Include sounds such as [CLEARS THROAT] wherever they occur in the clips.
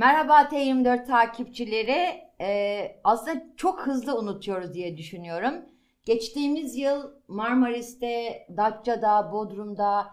Merhaba T24 takipçileri. Ee, aslında çok hızlı unutuyoruz diye düşünüyorum. Geçtiğimiz yıl Marmaris'te, Datça'da, Bodrum'da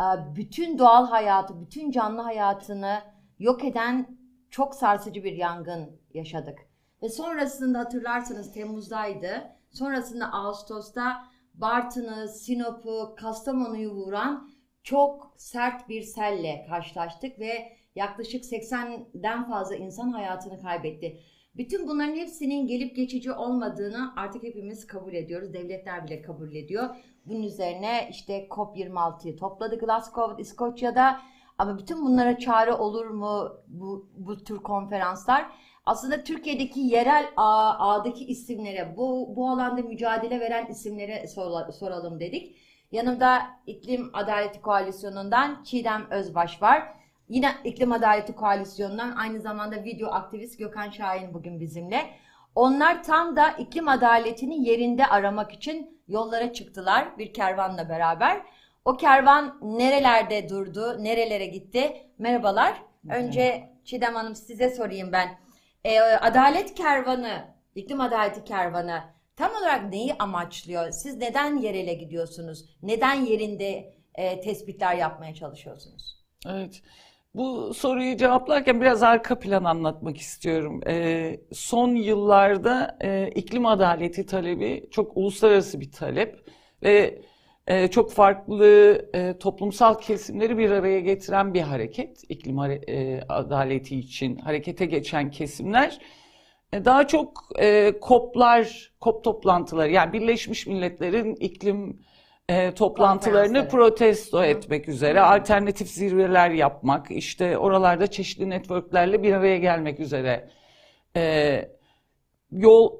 e, bütün doğal hayatı, bütün canlı hayatını yok eden çok sarsıcı bir yangın yaşadık. Ve sonrasında hatırlarsanız Temmuz'daydı. Sonrasında Ağustos'ta Bartın'ı, Sinop'u, Kastamonu'yu vuran çok sert bir selle karşılaştık ve yaklaşık 80'den fazla insan hayatını kaybetti. Bütün bunların hepsinin gelip geçici olmadığını artık hepimiz kabul ediyoruz. Devletler bile kabul ediyor. Bunun üzerine işte COP26'yı topladı Glasgow, İskoçya'da. Ama bütün bunlara çare olur mu bu, bu tür konferanslar? Aslında Türkiye'deki yerel ağ, ağdaki isimlere, bu, bu alanda mücadele veren isimlere sor, soralım dedik. Yanımda İklim Adaleti Koalisyonu'ndan Çiğdem Özbaş var. Yine İklim Adaleti Koalisyonu'ndan aynı zamanda video aktivist Gökhan Şahin bugün bizimle. Onlar tam da iklim adaletini yerinde aramak için yollara çıktılar bir kervanla beraber. O kervan nerelerde durdu, nerelere gitti? Merhabalar. Önce Çiğdem Hanım size sorayım ben. Ee, Adalet Kervanı, İklim Adaleti Kervanı tam olarak neyi amaçlıyor? Siz neden yerele gidiyorsunuz? Neden yerinde e, tespitler yapmaya çalışıyorsunuz? Evet. Bu soruyu cevaplarken biraz arka plan anlatmak istiyorum. Ee, son yıllarda e, iklim adaleti talebi çok uluslararası bir talep ve e, çok farklı e, toplumsal kesimleri bir araya getiren bir hareket. İklim e, adaleti için harekete geçen kesimler e, daha çok e, COP'lar, COP toplantıları yani Birleşmiş Milletler'in iklim e, toplantılarını protesto etmek üzere, alternatif zirveler yapmak, işte oralarda çeşitli networklerle bir araya gelmek üzere e, yol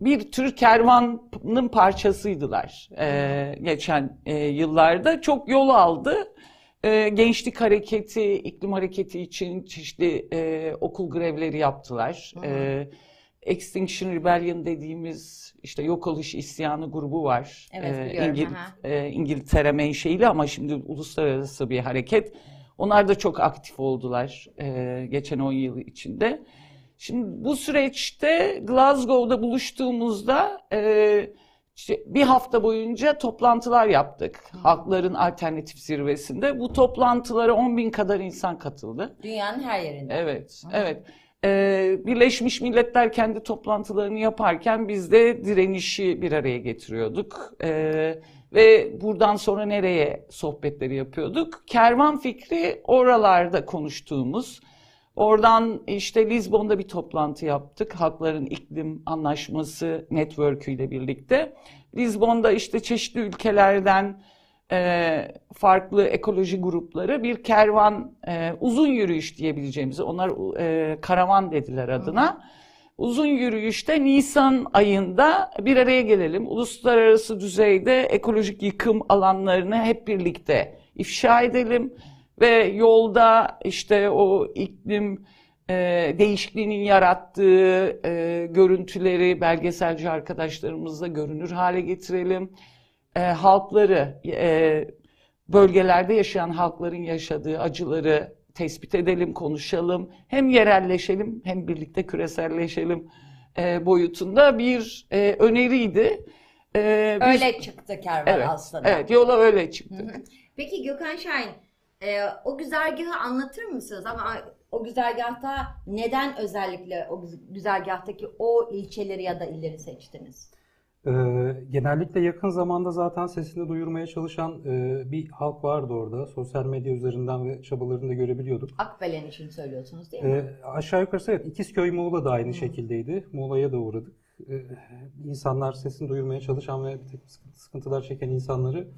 bir tür kervanın parçasıydılar e, geçen e, yıllarda. Çok yol aldı. E, gençlik hareketi, iklim hareketi için çeşitli e, okul grevleri yaptılar. Hı hı. E, Extinction Rebellion dediğimiz işte yok oluş isyanı grubu var. Evet ee, biliyorum. İngil e, İngiltere menşeili ama şimdi uluslararası bir hareket. Onlar da çok aktif oldular e, geçen 10 yıl içinde. Şimdi bu süreçte Glasgow'da buluştuğumuzda e, işte bir hafta boyunca toplantılar yaptık. Halkların alternatif zirvesinde. Bu toplantılara 10 bin kadar insan katıldı. Dünyanın her yerinde. Evet, Hı. evet. Ee, Birleşmiş Milletler kendi toplantılarını yaparken biz de direnişi bir araya getiriyorduk. Ee, ve buradan sonra nereye sohbetleri yapıyorduk? Kervan fikri oralarda konuştuğumuz. Oradan işte Lizbon'da bir toplantı yaptık. Hakların İklim Anlaşması Network ile birlikte. Lizbon'da işte çeşitli ülkelerden e, farklı ekoloji grupları bir kervan, e, uzun yürüyüş diyebileceğimiz, onlar e, karavan dediler adına. Uzun yürüyüşte Nisan ayında bir araya gelelim. Uluslararası düzeyde ekolojik yıkım alanlarını hep birlikte ifşa edelim. Ve yolda işte o iklim e, değişikliğinin yarattığı e, görüntüleri belgeselci arkadaşlarımızla görünür hale getirelim e, halkları, e, bölgelerde yaşayan halkların yaşadığı acıları tespit edelim, konuşalım. Hem yerelleşelim hem birlikte küreselleşelim e, boyutunda bir e, öneriydi. E, biz, öyle çıktı kervan evet, aslında. Evet, yola öyle çıktı. Peki Gökhan Şahin, e, o güzergahı anlatır mısınız? Ama o güzergahta neden özellikle o güzergahtaki o ilçeleri ya da illeri seçtiniz? E, genellikle yakın zamanda zaten sesini duyurmaya çalışan e, bir halk vardı orada. Sosyal medya üzerinden ve çabalarını da görebiliyorduk. Akbelen için söylüyorsunuz değil mi? E, aşağı yukarısı evet. İkizköy Muğla da aynı Hı. şekildeydi. Muğla'ya da uğradık. E, insanlar sesini duyurmaya çalışan ve sıkıntılar çeken insanları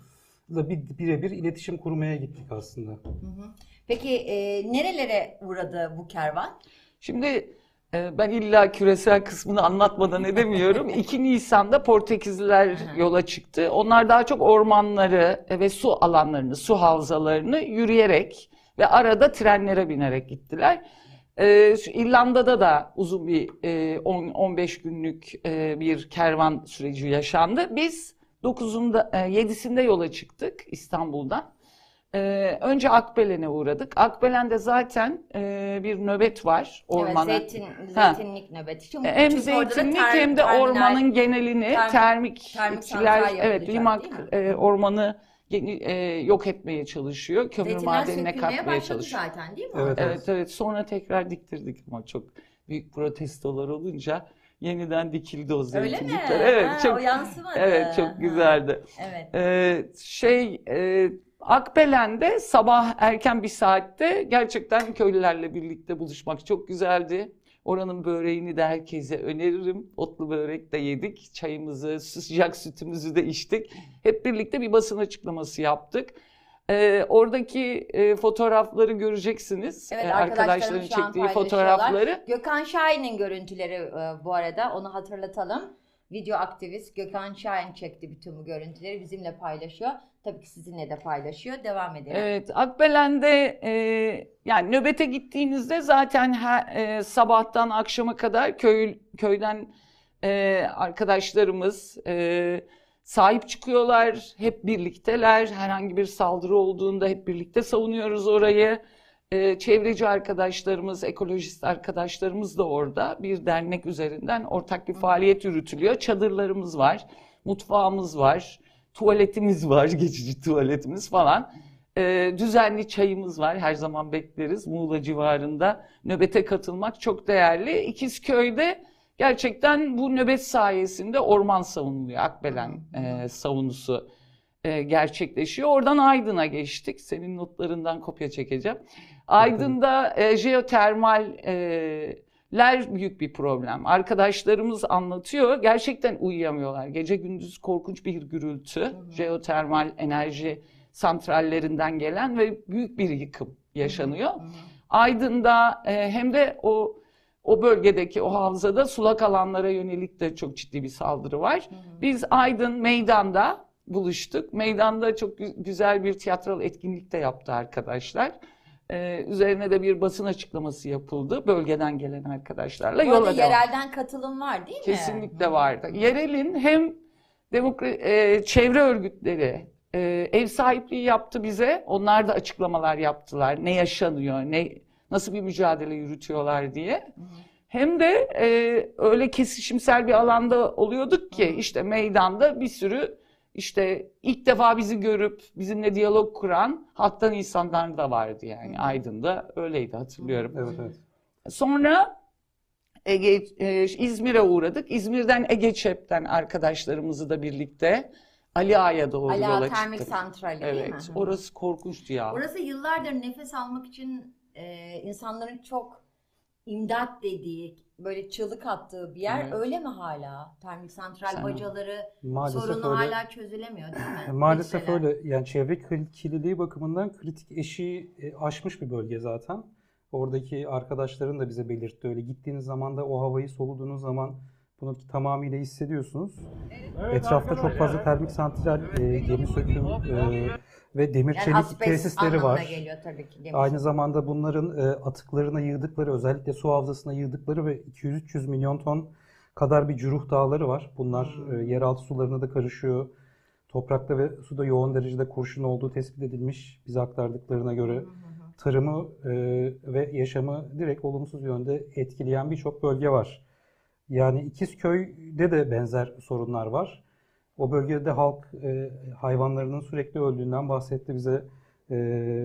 da bir birebir iletişim kurmaya gittik aslında. Hı hı. Peki e, nerelere uğradı bu kervan? Şimdi ee, ben illa küresel kısmını anlatmadan edemiyorum. [LAUGHS] 2 Nisan'da Portekizliler yola çıktı. Onlar daha çok ormanları ve su alanlarını, su havzalarını yürüyerek ve arada trenlere binerek gittiler. Ee, İrlanda'da da uzun bir 10-15 e, günlük e, bir kervan süreci yaşandı. Biz 9'unda 7'sinde e, yola çıktık İstanbul'dan. Ee, önce Akbelen'e uğradık. Akbelen'de zaten e, bir nöbet var ormana. Evet, zeytin, Ha. zeytinlik nöbeti. Çünkü, Hem çünkü orada da zeytinlik ter- hem de terminal- ormanın genelini termik- termik, santral evet limak e, ormanı e, yok etmeye çalışıyor. Kömür Zeytinler madenine katmaya çalışıyor. zaten değil mi? Evet? Evet evet sonra tekrar diktirdik ama çok büyük protestolar olunca yeniden dikildi o Öyle mi? zeytinlikler. Evet Ha, çok o yansımadı. evet Ha. çok güzeldi. Evet. Ee, şey e, Akbelen'de sabah erken bir saatte gerçekten köylülerle birlikte buluşmak çok güzeldi. Oranın böreğini de herkese öneririm. Otlu börek de yedik. Çayımızı, sıcak sütümüzü de içtik. Hep birlikte bir basın açıklaması yaptık. Ee, oradaki e, fotoğrafları göreceksiniz. Evet, Ee, an çektiği fotoğrafları. Gökhan Şahin'in görüntüleri e, bu arada onu hatırlatalım. Video aktivist Gökhan Şahin çekti bütün bu görüntüleri bizimle paylaşıyor. Tabii ki sizinle de paylaşıyor. Devam edelim. Evet, Akbelen'de e, yani nöbete gittiğinizde zaten her, e, sabahtan akşama kadar köy köyden e, arkadaşlarımız e, sahip çıkıyorlar, hep birlikteler. Herhangi bir saldırı olduğunda hep birlikte savunuyoruz orayı. E, çevreci arkadaşlarımız, ekolojist arkadaşlarımız da orada. Bir dernek üzerinden ortak bir faaliyet yürütülüyor. Çadırlarımız var, mutfağımız var, tuvaletimiz var, [LAUGHS] geçici tuvaletimiz falan. E, düzenli çayımız var, her zaman bekleriz. Muğla civarında nöbete katılmak çok değerli. İkizköy'de gerçekten bu nöbet sayesinde orman savunuluyor. Akbelen e, savunusu e, gerçekleşiyor. Oradan Aydın'a geçtik. Senin notlarından kopya çekeceğim. Aydın'da e, jeotermaller büyük bir problem. Arkadaşlarımız anlatıyor. Gerçekten uyuyamıyorlar. Gece gündüz korkunç bir gürültü. Jeotermal enerji santrallerinden gelen ve büyük bir yıkım yaşanıyor. Aydın'da e, hem de o o bölgedeki o havzada sulak alanlara yönelik de çok ciddi bir saldırı var. Biz Aydın meydanda buluştuk. Meydanda çok gü- güzel bir tiyatral etkinlik de yaptı arkadaşlar. Ee, üzerine de bir basın açıklaması yapıldı bölgeden gelen arkadaşlarla. Bu arada Yola devam. yerelden katılım var değil mi? Kesinlikle vardı. Yerelin hem demokra- e, çevre örgütleri e, ev sahipliği yaptı bize. Onlar da açıklamalar yaptılar. Ne yaşanıyor, ne nasıl bir mücadele yürütüyorlar diye. Hem de e, öyle kesişimsel bir alanda oluyorduk ki işte meydanda bir sürü işte ilk defa bizi görüp bizimle diyalog kuran halktan insanlar da vardı yani Aydın'da öyleydi hatırlıyorum. Evet evet. Sonra Ege, e, İzmir'e uğradık. İzmir'den Ege Çep'ten arkadaşlarımızı da birlikte Ali Ağa'ya doğru Ala yola Termik çıktık. Santrali değil mi? Evet, orası korkunçtu ya. Orası yıllardır nefes almak için e, insanların çok imdat dediği, böyle çığlık attığı bir yer. Evet. öyle mi hala? Termik santral Sen- bacaları Maalesef sorunu öyle. hala çözülemiyor değil mi? [LAUGHS] Maalesef Mesela. öyle. Yani çevre kir- kirliliği bakımından kritik eşiği e, aşmış bir bölge zaten. Oradaki arkadaşların da bize belirtti. Öyle gittiğiniz zaman da o havayı soluduğunuz zaman bunu tamamıyla hissediyorsunuz. Etrafta çok fazla termik santral, e, gemi söküm e, ve demir Yani çelik tesisleri var. geliyor tabii ki. demir Aynı zamanda bunların e, atıklarına yığdıkları, özellikle su havzasına yığdıkları ve 200-300 milyon ton kadar bir cüruh dağları var. Bunlar e, yeraltı sularına da karışıyor. Toprakta ve suda yoğun derecede kurşun olduğu tespit edilmiş bize aktardıklarına göre. Tarımı e, ve yaşamı direkt olumsuz yönde etkileyen birçok bölge var. Yani İkizköy'de de benzer sorunlar var. O bölgede halk e, hayvanlarının sürekli öldüğünden bahsetti bize. E,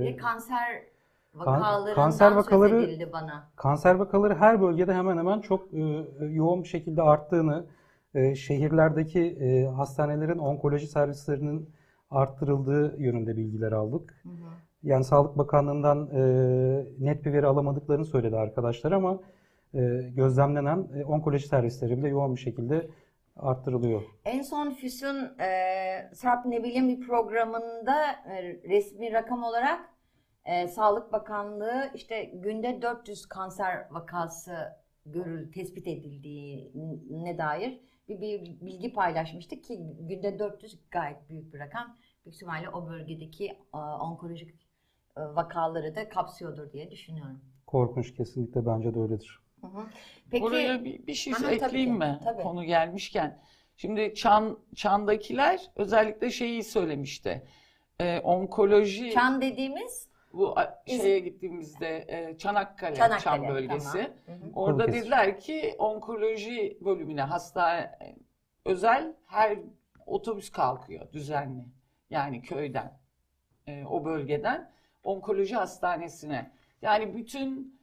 Ve kanser vakalarından kanser söz vakaları- edildi bana. Kanser vakaları her bölgede hemen hemen çok e, yoğun bir şekilde arttığını, e, şehirlerdeki e, hastanelerin onkoloji servislerinin arttırıldığı yönünde bilgiler aldık. Yani Sağlık Bakanlığı'ndan e, net bir veri alamadıklarını söyledi arkadaşlar ama gözlemlenen e, onkoloji servisleri bile yoğun bir şekilde arttırılıyor. En son Füsun e, Sarp ne bileyim bir programında e, resmi rakam olarak e, Sağlık Bakanlığı işte günde 400 kanser vakası görül tespit edildiğine dair bir, bir bilgi paylaşmıştık ki günde 400 gayet büyük bir rakam. Büyük ihtimalle o bölgedeki e, onkolojik e, vakaları da kapsıyordur diye düşünüyorum. Korkunç kesinlikle bence de öyledir. Hı hı. Peki Oraya bir, bir şey Aha, ekleyeyim ki, mi? tabii. Konu gelmişken. Şimdi Çan, Çan'dakiler özellikle şeyi söylemişti. e, onkoloji Çan dediğimiz bu şeye gittiğimizde e, Çanakkale, Çanakkale. Çam bölgesi. Tamam. Hı hı. Orada Balıkesir. dediler ki onkoloji bölümüne hasta özel her otobüs kalkıyor düzenli. Yani köyden, e, o bölgeden onkoloji hastanesine. Yani bütün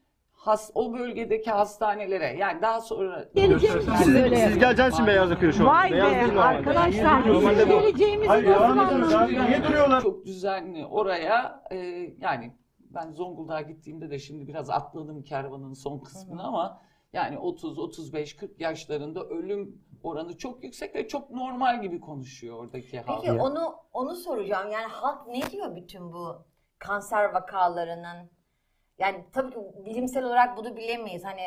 has, o bölgedeki hastanelere yani daha sonra Geleceğimiz siz- böyle- siz geleceğiniz için beyaz yakıyor şu an. Vay Beyaz be arkadaşlar Normalde bizim bu. geleceğimizi Hayır, nasıl. Niye duruyorlar? Çok düzenli oraya e, yani ben Zonguldak'a gittiğimde de şimdi biraz atladım kervanın son kısmını ama yani 30 35 40 yaşlarında ölüm oranı çok yüksek ve çok normal gibi konuşuyor oradaki halk. Peki onu onu soracağım. Yani halk ne diyor bütün bu kanser vakalarının? Yani tabii ki bilimsel olarak bunu bilemeyiz. Hani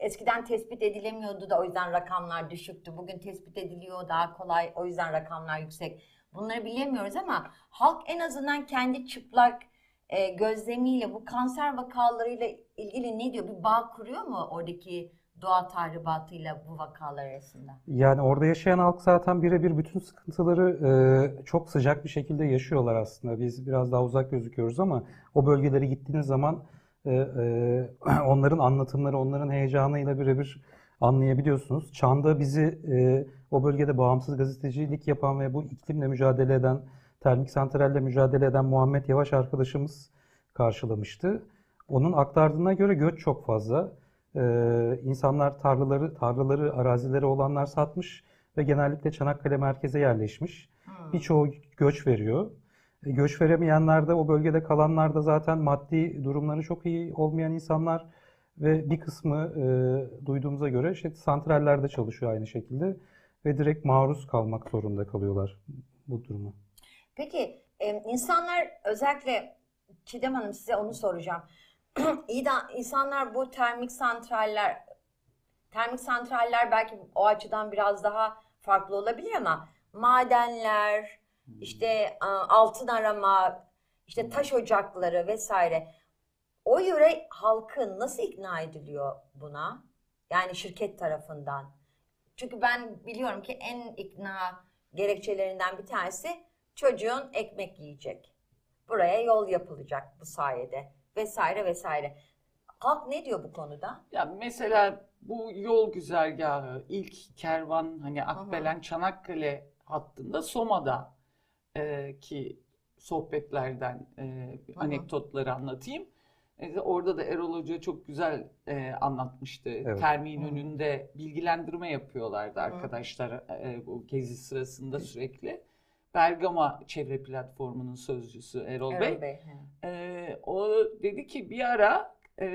eskiden tespit edilemiyordu da o yüzden rakamlar düşüktü. Bugün tespit ediliyor daha kolay o yüzden rakamlar yüksek. Bunları bilemiyoruz ama halk en azından kendi çıplak e, gözlemiyle bu kanser vakalarıyla ilgili ne diyor? Bir bağ kuruyor mu oradaki doğa tahribatıyla bu vakalar arasında? Yani orada yaşayan halk zaten birebir bütün sıkıntıları e, çok sıcak bir şekilde yaşıyorlar aslında. Biz biraz daha uzak gözüküyoruz ama o bölgelere gittiğiniz zaman [CLEARS THROAT] onların anlatımları, onların heyecanıyla birebir anlayabiliyorsunuz. Çan'da bizi e, o bölgede bağımsız gazetecilik yapan ve bu iklimle mücadele eden, termik santralle mücadele eden Muhammed Yavaş arkadaşımız karşılamıştı. Onun aktardığına göre göç çok fazla. Ee, insanlar tarlaları, tarlaları, arazileri olanlar satmış ve genellikle Çanakkale merkeze yerleşmiş. Birçoğu göç veriyor. E, göç veremeyenler de o bölgede kalanlar da zaten maddi durumları çok iyi olmayan insanlar ve bir kısmı e, duyduğumuza göre işte santrallerde çalışıyor aynı şekilde ve direkt maruz kalmak zorunda kalıyorlar bu duruma. Peki insanlar özellikle Çiğdem Hanım size onu soracağım. [CLEARS THROAT] İyi de insanlar bu termik santraller termik santraller belki o açıdan biraz daha farklı olabilir ama madenler, işte altın arama, işte taş ocakları vesaire o yöre halkı nasıl ikna ediliyor buna? Yani şirket tarafından. Çünkü ben biliyorum ki en ikna gerekçelerinden bir tanesi çocuğun ekmek yiyecek. Buraya yol yapılacak bu sayede vesaire vesaire. Halk ne diyor bu konuda? Ya mesela bu yol güzergahı ilk kervan hani Akbelen Çanakkale hattında Soma'da e, ki sohbetlerden e, anekdotları anlatayım. E, orada da Erol Hoca çok güzel e, anlatmıştı. Evet. Termin önünde bilgilendirme yapıyorlardı arkadaşlar e, bu gezi sırasında sürekli. Bergama Çevre Platformu'nun sözcüsü Erol, Bey. Erol Bey. he. Ee, o dedi ki bir ara e,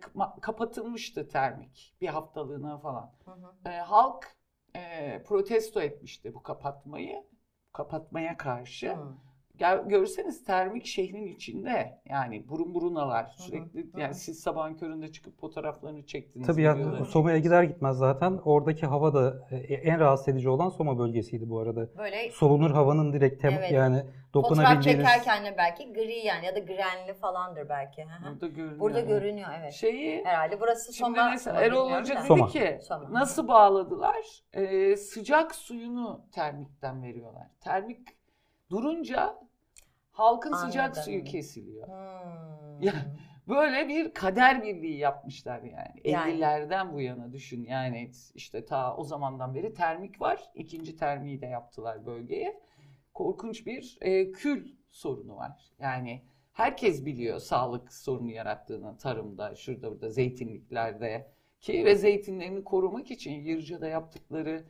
kapa- kapatılmıştı termik bir haftalığına falan. Hı hı. Ee, halk e, protesto etmişti bu kapatmayı, kapatmaya karşı. Hı. Gel, görseniz termik şehrin içinde yani burun burunalar hı, sürekli hı. yani siz sabahın köründe çıkıp fotoğraflarını çektiniz. Tabii videolarını Soma'ya gider gitmez zaten oradaki hava da e, en rahatsız edici olan Soma bölgesiydi bu arada. Böyle Solunur havanın direkt tem Evet. yani fotoğraf dokunabildiğiniz çekerken de belki gri yani ya da grenli falandır belki. Hı hı. Burada görünüyor. Burada görünüyor evet. Şeyi Herhalde burası Şimdi Soma. mesela Erol Hoca dedi Soma. ki Soma. nasıl bağladılar? Ee, sıcak suyunu termikten veriyorlar. Termik durunca halkın sıcak Anladım. suyu kesiliyor. Hmm. Ya, Böyle bir kader birliği yapmışlar yani. Yani. 50'lerden bu yana düşün yani işte ta o zamandan beri termik var. İkinci termiği de yaptılar bölgeye. Korkunç bir e, kül sorunu var. Yani herkes biliyor sağlık sorunu yarattığını tarımda, şurada burada zeytinliklerde ki ve zeytinlerini korumak için Yırca'da yaptıkları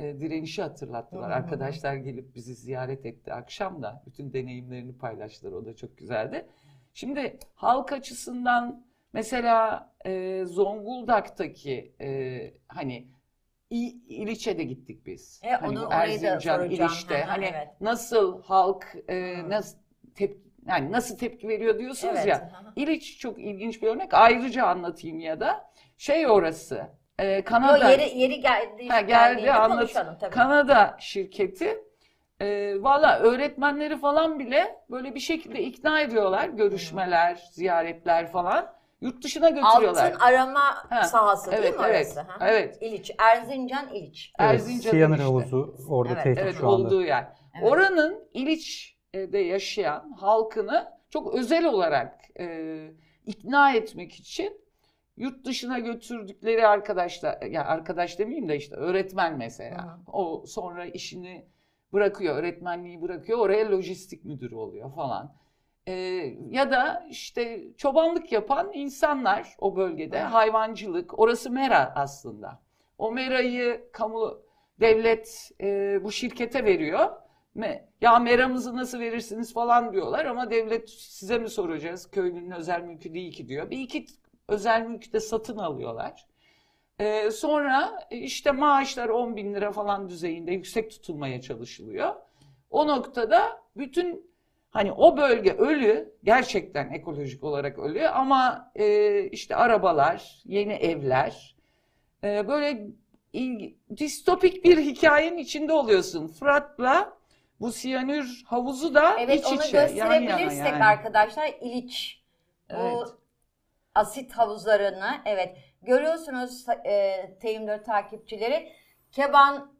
e, direnişi hatırlattılar. Hı hı hı. Arkadaşlar gelip bizi ziyaret etti akşam da bütün deneyimlerini paylaştılar. O da çok güzeldi. Şimdi halk açısından mesela e, Zonguldak'taki e, hani İ- İliç'e de gittik biz. E, hani onu- Erzincan. İliç'te hı, hani evet. nasıl halk e, Hı. nasıl tepki yani nasıl tepki veriyor diyorsunuz Evet. ya. İliç çok ilginç bir örnek. Ayrıca anlatayım ya da şey orası. E, Yo, Kanada yeri, yeri geldi. Ha, geldi, geldiğinde anlat- konuşalım tabii. Kanada şirketi e, valla öğretmenleri falan bile böyle bir şekilde ikna ediyorlar. Görüşmeler, ziyaretler falan. Yurt dışına götürüyorlar. Altın arama Ha, sahası değil evet, mi evet, orası? Hı. evet. İliç, Erzincan İliç. evet, Erzincan'ın Siyanür işte. havuzu orada Evet, tehdit Evet şu anda. olduğu yer. Evet. Oranın İliç de yaşayan halkını çok özel olarak e, ikna etmek için yurt dışına götürdükleri arkadaşlar, ya arkadaş demeyeyim de işte öğretmen mesela. Hı. O sonra işini bırakıyor, öğretmenliği bırakıyor, oraya lojistik müdürü oluyor falan. Ee, ya da işte çobanlık yapan insanlar o bölgede, Hı. hayvancılık, orası mera aslında. O merayı kamu, devlet e, bu şirkete veriyor. Me- Ya meramızı nasıl verirsiniz falan diyorlar ama devlet size mi soracağız? Köylünün özel mülkü değil ki diyor. Bir iki özel mülkü de satın alıyorlar. Ee, sonra işte maaşlar 10 bin lira falan düzeyinde yüksek tutulmaya çalışılıyor. O noktada bütün hani o bölge ölü gerçekten ekolojik olarak ölü ama e, işte arabalar, yeni evler e, böyle ilgi- distopik bir hikayenin içinde oluyorsun. Fırat'la bu siyanür havuzu da Evet iç onu içe, yan yana gösterebilirsek yani. arkadaşlar İliç. Bu Evet. Asit havuzlarını evet görüyorsunuz e, T24 takipçileri Keban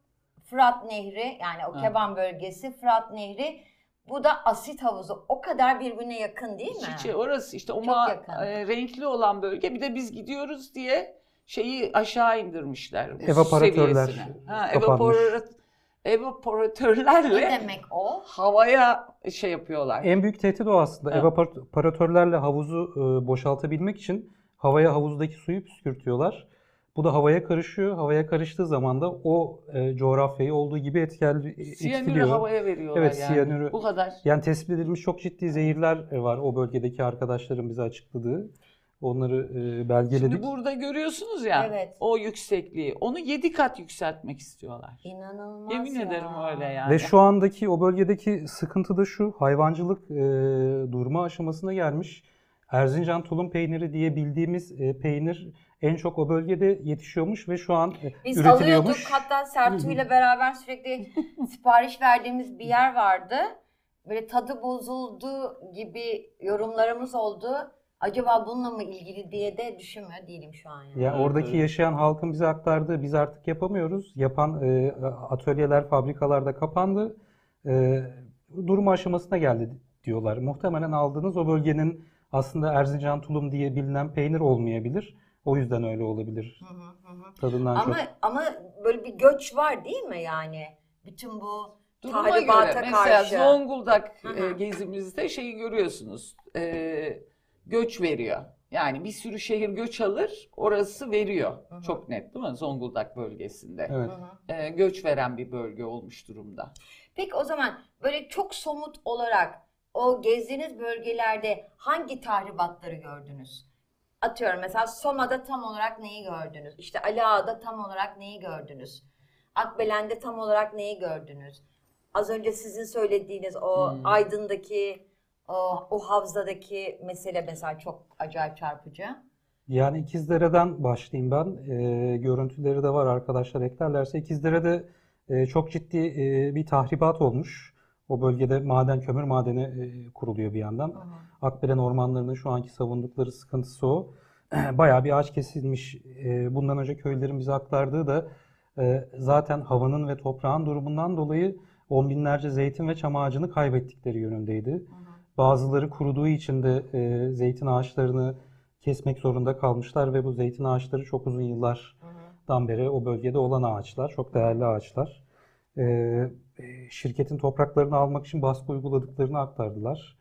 Fırat Nehri yani o. Keban bölgesi Fırat Nehri bu da asit havuzu o kadar birbirine yakın değil mi? İç içe orası işte o ma- e, renkli olan bölge bir de biz gidiyoruz diye şeyi aşağı indirmişler. Evaporatörler. Ha, evaporat- evaporatörlerle Ne demek o? havaya şey yapıyorlar. En büyük tehdit o aslında. Evet. Evaporatörlerle havuzu e, boşaltabilmek için havaya havuzdaki suyu püskürtüyorlar. Bu da havaya karışıyor. Havaya karıştığı zaman da o e, coğrafyayı olduğu gibi Siyanürü etkiliyor. havaya veriyorlar Evet, yani. siyanürü- Bu kadar. Yani tespit edilmiş çok ciddi zehirler e, var o bölgedeki arkadaşların bize açıkladığı. Onları e, belgeledik. Şimdi burada görüyorsunuz ya Evet. o yüksekliği. Onu 7 kat yükseltmek istiyorlar. İnanılmaz Yemin ya. ederim öyle yani. Ve şu andaki o bölgedeki sıkıntı da şu. Hayvancılık e, durma aşamasına gelmiş. Erzincan tulum peyniri diye bildiğimiz e, peynir en çok o bölgede yetişiyormuş ve şu an e, Biz alıyorduk üretiliyormuş. hatta Sertu ile beraber sürekli [LAUGHS] sipariş verdiğimiz bir yer vardı. Böyle tadı bozuldu gibi yorumlarımız oldu. Acaba bununla mı ilgili diye de düşünmüyor değilim şu an. Yani. Ya oradaki yaşayan halkın bize aktardığı biz artık yapamıyoruz. Yapan e, atölyeler, fabrikalar da kapandı. E, durma aşamasına geldi diyorlar. Muhtemelen aldığınız o bölgenin aslında Erzincan tulum diye bilinen peynir olmayabilir. O yüzden öyle olabilir. Hı hı hı hı. Tadından Ama çok. ama böyle bir göç var değil mi yani? Bütün bu Duruma tahribata göre mesela karşı. Zonguldak Hı hı. e, gezimizde şeyi görüyorsunuz. E, göç veriyor. Yani bir sürü şehir göç alır, orası veriyor. Hı hı. Çok net değil mi? Zonguldak bölgesinde. Evet. Hı hı. E, göç veren bir bölge olmuş durumda. Peki o zaman böyle çok somut olarak o gezdiğiniz bölgelerde hangi tahribatları gördünüz? Atıyorum mesela Soma'da tam olarak neyi gördünüz? İşte Ali Ağa'da tam olarak neyi gördünüz? Akbelen'de tam olarak neyi gördünüz? Az önce sizin söylediğiniz o Hmm. Aydın'daki o, o havzadaki mesele mesela çok acayip çarpıcı. Yani İkizdere'den başlayayım ben. E, görüntüleri de var arkadaşlar eklerlerse. İkizdere'de e, çok ciddi e, bir tahribat olmuş. O bölgede maden, kömür madeni e, kuruluyor bir yandan. Akbelen ormanlarının şu anki savundukları sıkıntısı o. [CLEARS THROAT] Bayağı bir ağaç kesilmiş. E, Bundan önce köylerin bize aktardığı da e, zaten havanın ve toprağın durumundan dolayı on binlerce zeytin ve çam ağacını kaybettikleri yönündeydi. Bazıları kuruduğu için de e, zeytin ağaçlarını kesmek zorunda kalmışlar ve bu zeytin ağaçları çok uzun yıllardan beri o bölgede olan ağaçlar, çok değerli ağaçlar. E, e, şirketin topraklarını almak için baskı uyguladıklarını aktardılar.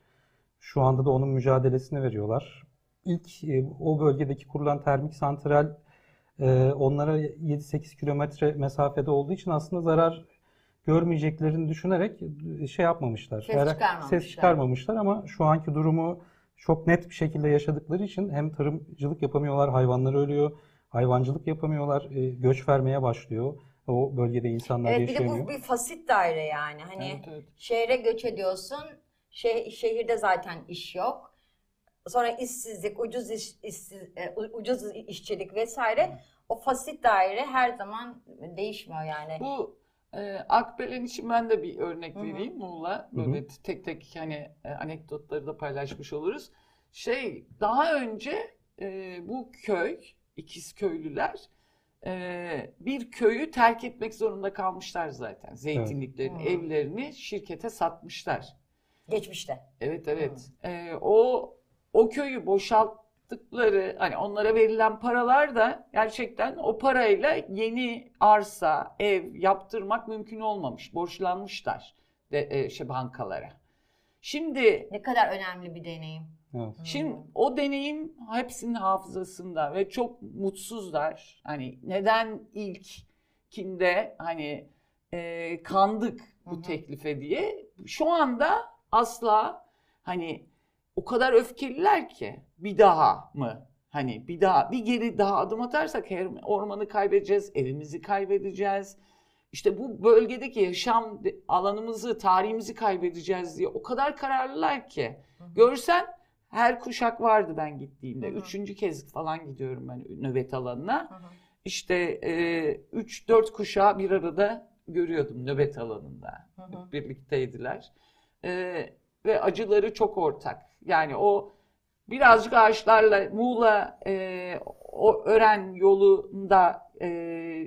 Şu anda da onun mücadelesini veriyorlar. İlk e, o bölgedeki kurulan termik santral e, onlara 7-8 kilometre mesafede olduğu için aslında zarar görmeyeceklerini düşünerek e, şey yapmamışlar. Ses çıkarmamışlar. Ses çıkarmamışlar ama şu anki durumu çok net bir şekilde yaşadıkları için hem tarımcılık yapamıyorlar, hayvanlar ölüyor, hayvancılık yapamıyorlar, e, göç vermeye başlıyor. O bölgede insanlar Evet bir de yaşayamıyor. bu bir fasit daire yani. Hani Evet, evet. şehre göç ediyorsun. Şe- şehirde zaten iş yok. Sonra işsizlik, ucuz iş, işsiz, e, ucuz işçilik vesaire. O fasit daire her zaman değişmiyor yani. Bu e, Akbelen için ben de bir örnek Hı hı. vereyim Muğla. Böyle tek tek hani e, anekdotları da paylaşmış oluruz. Şey daha önce e, bu köy, ikiz köylüler e, bir köyü terk etmek zorunda kalmışlar zaten. Zeytinliklerin Hı. evlerini şirkete satmışlar. Geçmişte. Evet evet. Ee, o o köyü boşalttıkları hani onlara verilen paralar da gerçekten o parayla yeni arsa, ev yaptırmak mümkün olmamış. Borçlanmışlar de, e, şey bankalara. Şimdi Ne kadar önemli bir deneyim. Evet. Şimdi o deneyim hepsinin hafızasında ve çok mutsuzlar. Hani neden ilkinde hani e, kandık bu Hı hı. teklife diye. Şu anda asla hani o kadar öfkeliler ki bir daha mı? Hani bir daha bir geri daha adım atarsak her ormanı kaybedeceğiz, evimizi kaybedeceğiz. İşte bu bölgedeki yaşam alanımızı, tarihimizi kaybedeceğiz diye o kadar kararlılar ki. Görsen her kuşak vardı ben gittiğimde. Hı hı. Üçüncü kez falan gidiyorum ben nöbet alanına. Hı hı. İşte e, üç dört kuşağı bir arada görüyordum nöbet alanında. Hı hı. Birlikteydiler. E, ve acıları çok ortak. Yani o birazcık ağaçlarla Muğla e, o Ören yolunda e,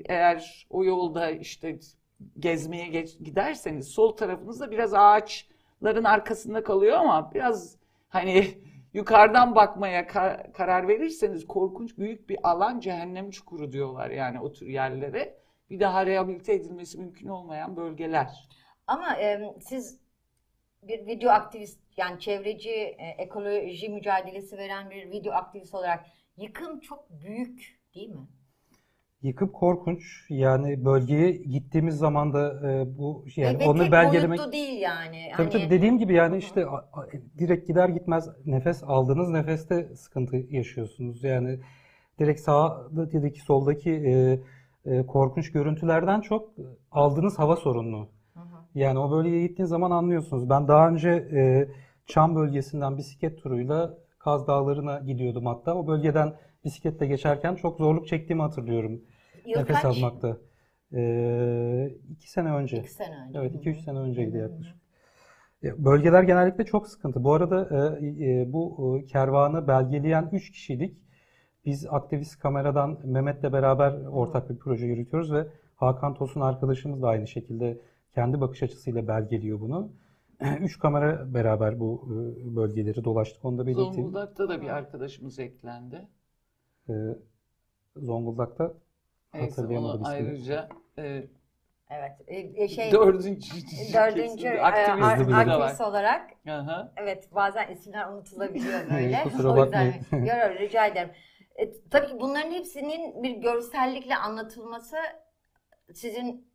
eğer o yolda işte gezmeye geç, giderseniz sol tarafınızda biraz ağaçların arkasında kalıyor ama biraz hani [LAUGHS] yukarıdan bakmaya ka- karar verirseniz korkunç büyük bir alan cehennem çukuru diyorlar yani o tür yerlere. Bir daha rehabilite edilmesi mümkün olmayan bölgeler. Ama e, siz bir video aktivist yani çevreci e, ekoloji mücadelesi veren bir video aktivist olarak yıkım çok büyük değil mi? Yıkım korkunç. Yani bölgeye gittiğimiz zaman da e, bu yani Ve onu tek belgelemek boyutlu değil yani. Tabii Hani- tabii dediğim gibi yani işte a- a- direkt gider gitmez nefes aldığınız nefeste sıkıntı yaşıyorsunuz. Yani direkt sağdaki soldaki e, e, korkunç görüntülerden çok aldığınız hava sorunlu. Yani o bölgeye gittiğiniz zaman anlıyorsunuz. Ben daha önce e, Çam bölgesinden bisiklet turuyla Kaz Dağları'na gidiyordum hatta. O bölgeden bisikletle geçerken çok zorluk çektiğimi hatırlıyorum. Yıl Nefes kaç? almakta. E, iki sene önce. İki sene önce. Evet 2-3 hı. sene önceydi yaklaşık. Bölgeler genellikle çok sıkıntı. Bu arada e, e, bu e, kervanı belgeleyen 3 kişilik. Biz aktivist kameradan Mehmet'le beraber ortak bir proje yürütüyoruz ve Hakan Tosun arkadaşımız da aynı şekilde kendi bakış açısıyla belgeliyor bunu. [CLEARS THROAT] Üç kamera beraber bu e, bölgeleri dolaştık. Onu da belirteyim. Zonguldak'ta da bir arkadaşımız eklendi. E, Zonguldak'ta Neyse hatırlayamadım onu ismini. ayrıca e, Evet. E, e, şey dördüncü, [LAUGHS] dördüncü kesimde e, aktivist aktivist olarak Aha. evet bazen isimler unutulabiliyor [LAUGHS] böyle. Kusura o yüzden bakmayın. [LAUGHS] Yo, yo, rica ederim. E, tabii ki bunların hepsinin bir görsellikle anlatılması sizin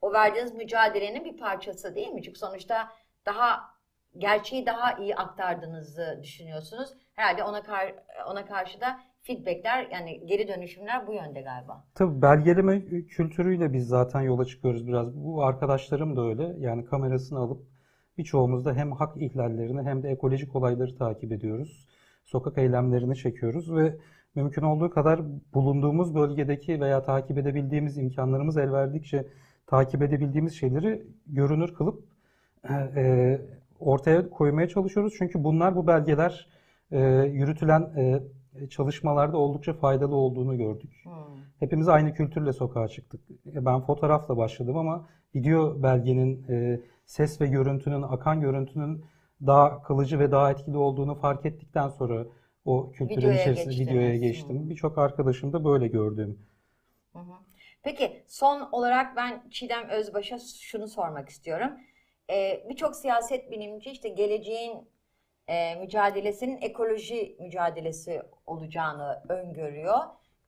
o verdiğiniz mücadelenin bir parçası değil mi? Çünkü sonuçta daha gerçeği daha iyi aktardığınızı düşünüyorsunuz. Herhalde ona kar, ona karşı da feedbackler yani geri dönüşümler bu yönde galiba. Tabii belgeleme kültürüyle biz zaten yola çıkıyoruz biraz. Bu arkadaşlarım da öyle. Yani kamerasını alıp birçoğumuz da hem hak ihlallerini hem de ekolojik olayları takip ediyoruz. Sokak eylemlerini çekiyoruz ve mümkün olduğu kadar bulunduğumuz bölgedeki veya takip edebildiğimiz imkanlarımız el verdikçe takip edebildiğimiz şeyleri görünür kılıp e, ortaya koymaya çalışıyoruz. Çünkü bunlar bu belgeler e, yürütülen e, çalışmalarda oldukça faydalı olduğunu gördük. Hmm. Hepimiz aynı kültürle sokağa çıktık. E, Ben fotoğrafla başladım ama video belgenin, e, ses ve görüntünün, akan görüntünün daha kalıcı ve daha etkili olduğunu fark ettikten sonra o kültürün Videoya içerisine geçtiniz. videoya geçtim. Hı. Birçok arkadaşım da böyle gördüğüm. Hı hı. Peki son olarak ben Çiğdem Özbaş'a şunu sormak istiyorum. Ee, Birçok siyaset bilimci işte geleceğin e, mücadelesinin ekoloji mücadelesi olacağını öngörüyor.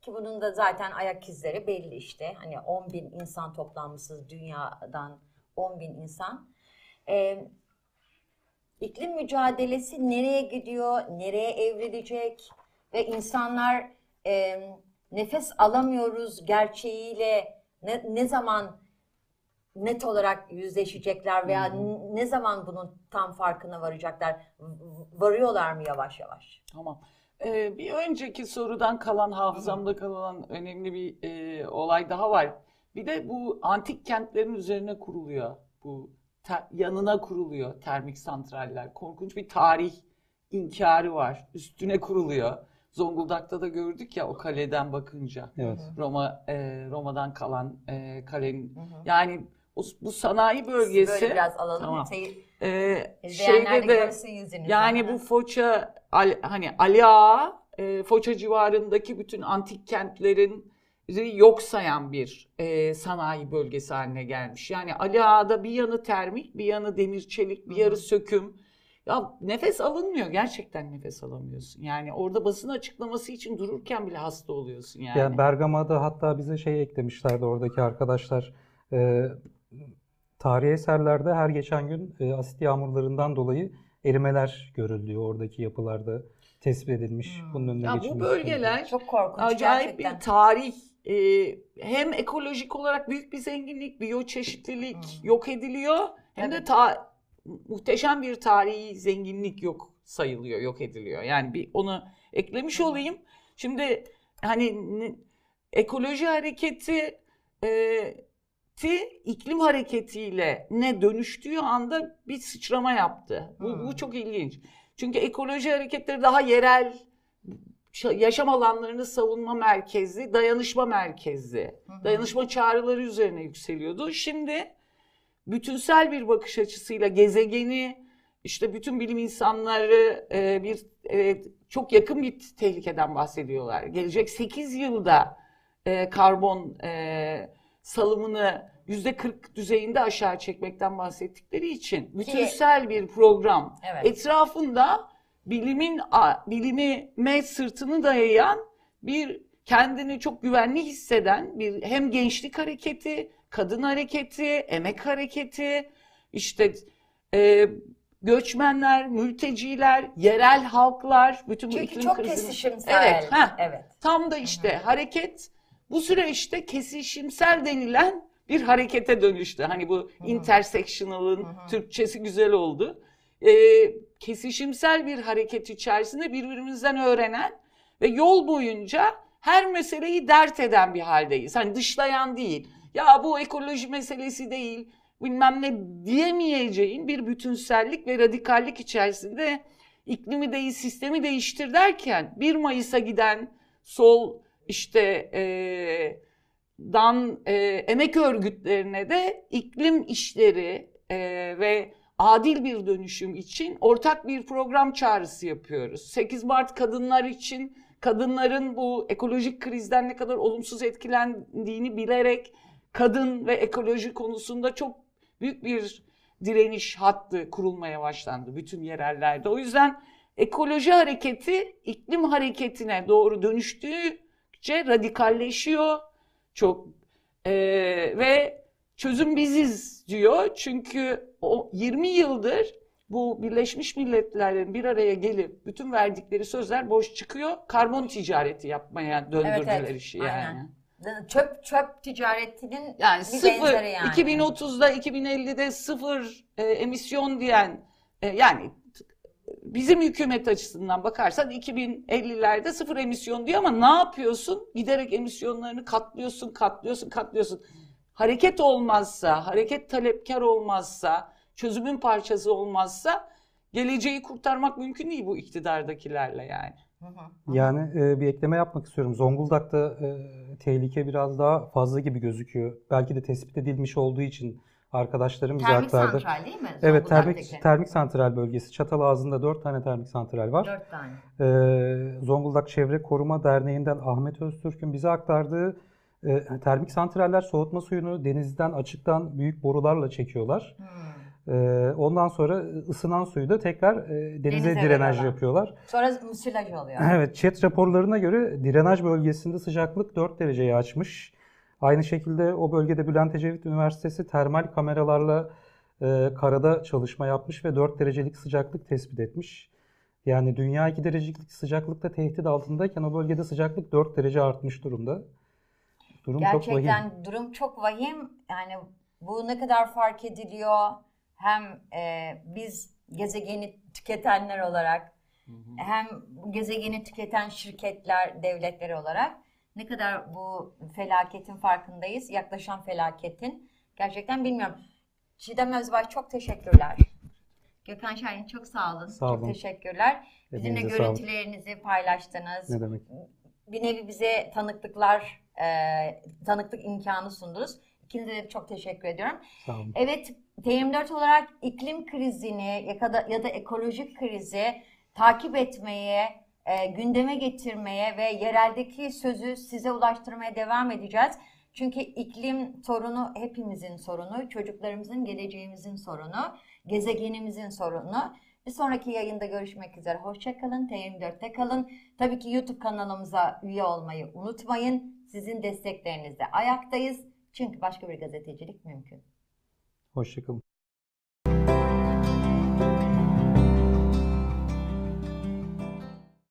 Ki bunun da zaten ayak izleri belli işte. Hani 10 bin insan toplanmışız dünyadan 10 bin insan. Ee, iklim mücadelesi nereye gidiyor, nereye evrilecek ve insanlar e, nefes alamıyoruz gerçeğiyle ne, ne zaman net olarak yüzleşecekler veya n- ne zaman bunun tam farkına varacaklar? Varıyorlar mı yavaş yavaş? Tamam. Ee, bir önceki sorudan kalan hafızamda kalan önemli bir e, olay daha var. Bir de bu antik kentlerin üzerine kuruluyor. Bu yanına kuruluyor termik santraller. Korkunç bir tarih inkarı var. Üstüne kuruluyor. Zonguldak'ta da gördük ya o kaleden bakınca. Evet. Roma e, Roma'dan kalan e, kalenin. Yani o, bu sanayi bölgesi Böyle biraz alalım. Tamam. Seyir- Ee, şeyde de de görsün yüzünüzü. yani bu Foça Al- hani Ali Ağa e, Foça civarındaki bütün antik kentlerin yok sayan bir e, sanayi bölgesi haline gelmiş. Yani Ali Ağa'da bir yanı termik, bir yanı demir çelik, bir Hı hı. yarı söküm. Ya nefes alınmıyor. Gerçekten nefes alamıyorsun. Yani orada basın açıklaması için dururken bile hasta oluyorsun yani. Yani Bergama'da hatta bize şey eklemişlerdi oradaki arkadaşlar. E, tarihi eserlerde her geçen gün e, asit yağmurlarından dolayı erimeler görüldüğü oradaki yapılarda tespit edilmiş. Hmm. Bunun önüne Ya bu bölgeler çok korkunç acayip gerçekten. bir tarih. Ee, hem ekolojik olarak büyük bir zenginlik, biyoçeşitlilik Hmm. yok ediliyor. Hem de Evet. ta- muhteşem bir tarihi zenginlik yok sayılıyor, yok ediliyor. Yani bir onu eklemiş olayım. Şimdi hani ekoloji hareketi e, ti iklim hareketiyle ne dönüştüğü anda bir sıçrama yaptı. Bu, Hmm. bu çok ilginç. Çünkü ekoloji hareketleri daha yerel şa- yaşam alanlarını savunma merkezi, dayanışma hı. dayanışma çağrıları üzerine yükseliyordu. Şimdi bütünsel bir bakış açısıyla gezegeni, işte bütün bilim insanları e, bir e, çok yakın bir tehlikeden bahsediyorlar. Gelecek 8 yılda e, karbon e, salımını yüzde 40 düzeyinde aşağı çekmekten bahsettikleri için bütünsel bir program Evet. etrafında bilimin bilime sırtını dayayan bir kendini çok güvenli hisseden bir hem gençlik hareketi, kadın hareketi, emek hareketi, işte e, göçmenler, mülteciler, yerel halklar, bütün bu Çünkü iklim çok kesişimsel. Evet, heh. evet. Tam da işte hareket bu süreçte kesişimsel denilen bir harekete dönüştü. Hani bu intersectional'ın Hı hı. Türkçesi güzel oldu. Ee, kesişimsel bir hareket içerisinde birbirimizden öğrenen ve yol boyunca her meseleyi dert eden bir haldeyiz. Hani dışlayan değil. Ya bu ekoloji meselesi değil, bilmem ne diyemeyeceğin bir bütünsellik ve radikallik içerisinde iklimi değil sistemi değiştir derken 1 Mayıs'a giden sol işte eee, dan eee, emek örgütlerine de iklim işleri eee, ve adil bir dönüşüm için ortak bir program çağrısı yapıyoruz. 8 Mart kadınlar için kadınların bu ekolojik krizden ne kadar olumsuz etkilendiğini bilerek kadın ve ekoloji konusunda çok büyük bir direniş hattı kurulmaya başlandı bütün yerellerde. O yüzden ekoloji hareketi iklim hareketine doğru dönüştükçe radikalleşiyor. Çok eee, ve çözüm biziz diyor. Çünkü o 20 yıldır bu Birleşmiş Milletler'in bir araya gelip bütün verdikleri sözler boş çıkıyor. Karbon ticareti yapmaya döndürdüler evet. işi yani. Aynen. Çöp çöp ticaretinin Yani bir sıfır, benzeri yani. 2030'da 2050'de sıfır e, emisyon diyen e, yani bizim hükümet açısından bakarsan 2050'lerde sıfır emisyon diyor ama ne yapıyorsun? Giderek emisyonlarını katlıyorsun, katlıyorsun, katlıyorsun. Hareket olmazsa, hareket talepkar olmazsa, çözümün parçası olmazsa geleceği kurtarmak mümkün değil bu iktidardakilerle yani. Yani e, bir ekleme yapmak istiyorum. Zonguldak'ta e, tehlike biraz daha fazla gibi gözüküyor. Belki de tespit edilmiş olduğu için arkadaşlarım Termik aktardı. santral değil mi? Evet, termik termik santral bölgesi. Çatalazı'nda 4 tane termik santral var. Dört tane. Ee, Zonguldak Çevre Koruma Derneği'nden Ahmet Öztürk'ün bize aktardığı e, termik santraller soğutma suyunu denizden, açıktan büyük borularla çekiyorlar. Hmm. Ee, ondan sonra ısınan suyu da tekrar e, denize Denize drenaj veriyorlar. yapıyorlar. Sonra müsilaj oluyor. [LAUGHS] Evet, chat raporlarına göre drenaj bölgesinde sıcaklık 4 dereceyi açmış. Aynı şekilde o bölgede Bülent Ecevit Üniversitesi termal kameralarla e, karada çalışma yapmış ve 4 derecelik sıcaklık tespit etmiş. Yani dünya 2 derecelik sıcaklıkta tehdit altındayken o bölgede sıcaklık 4 derece artmış durumda. Durum çok vahim. Gerçekten durum çok vahim. Yani bu ne kadar fark ediliyor? Hem e, biz gezegeni tüketenler olarak hem bu gezegeni tüketen şirketler, devletler olarak ne kadar bu felaketin farkındayız, yaklaşan felaketin. Gerçekten bilmiyorum. Çiğdem Özbaş çok teşekkürler. Gökhan Şahin çok sağ olun. Sağ çok olun. teşekkürler. Bizimle görüntülerinizi paylaştınız Ne demek? bir nevi bize tanıklıklar, e, tanıklık imkanı sundunuz. İkinize de çok teşekkür ediyorum. Sağ olun. Evet, TM4 olarak iklim krizini ya da, ya da ekolojik krizi takip etmeye, e, gündeme getirmeye ve yereldeki sözü size ulaştırmaya devam edeceğiz. Çünkü iklim sorunu hepimizin sorunu, çocuklarımızın, geleceğimizin sorunu, gezegenimizin sorunu. Bir sonraki yayında görüşmek üzere. Hoşçakalın, TM4'te kalın. Tabii ki YouTube kanalımıza üye olmayı unutmayın. Sizin desteklerinizle ayaktayız. Çünkü başka bir gazetecilik mümkün. Hoşçakalın.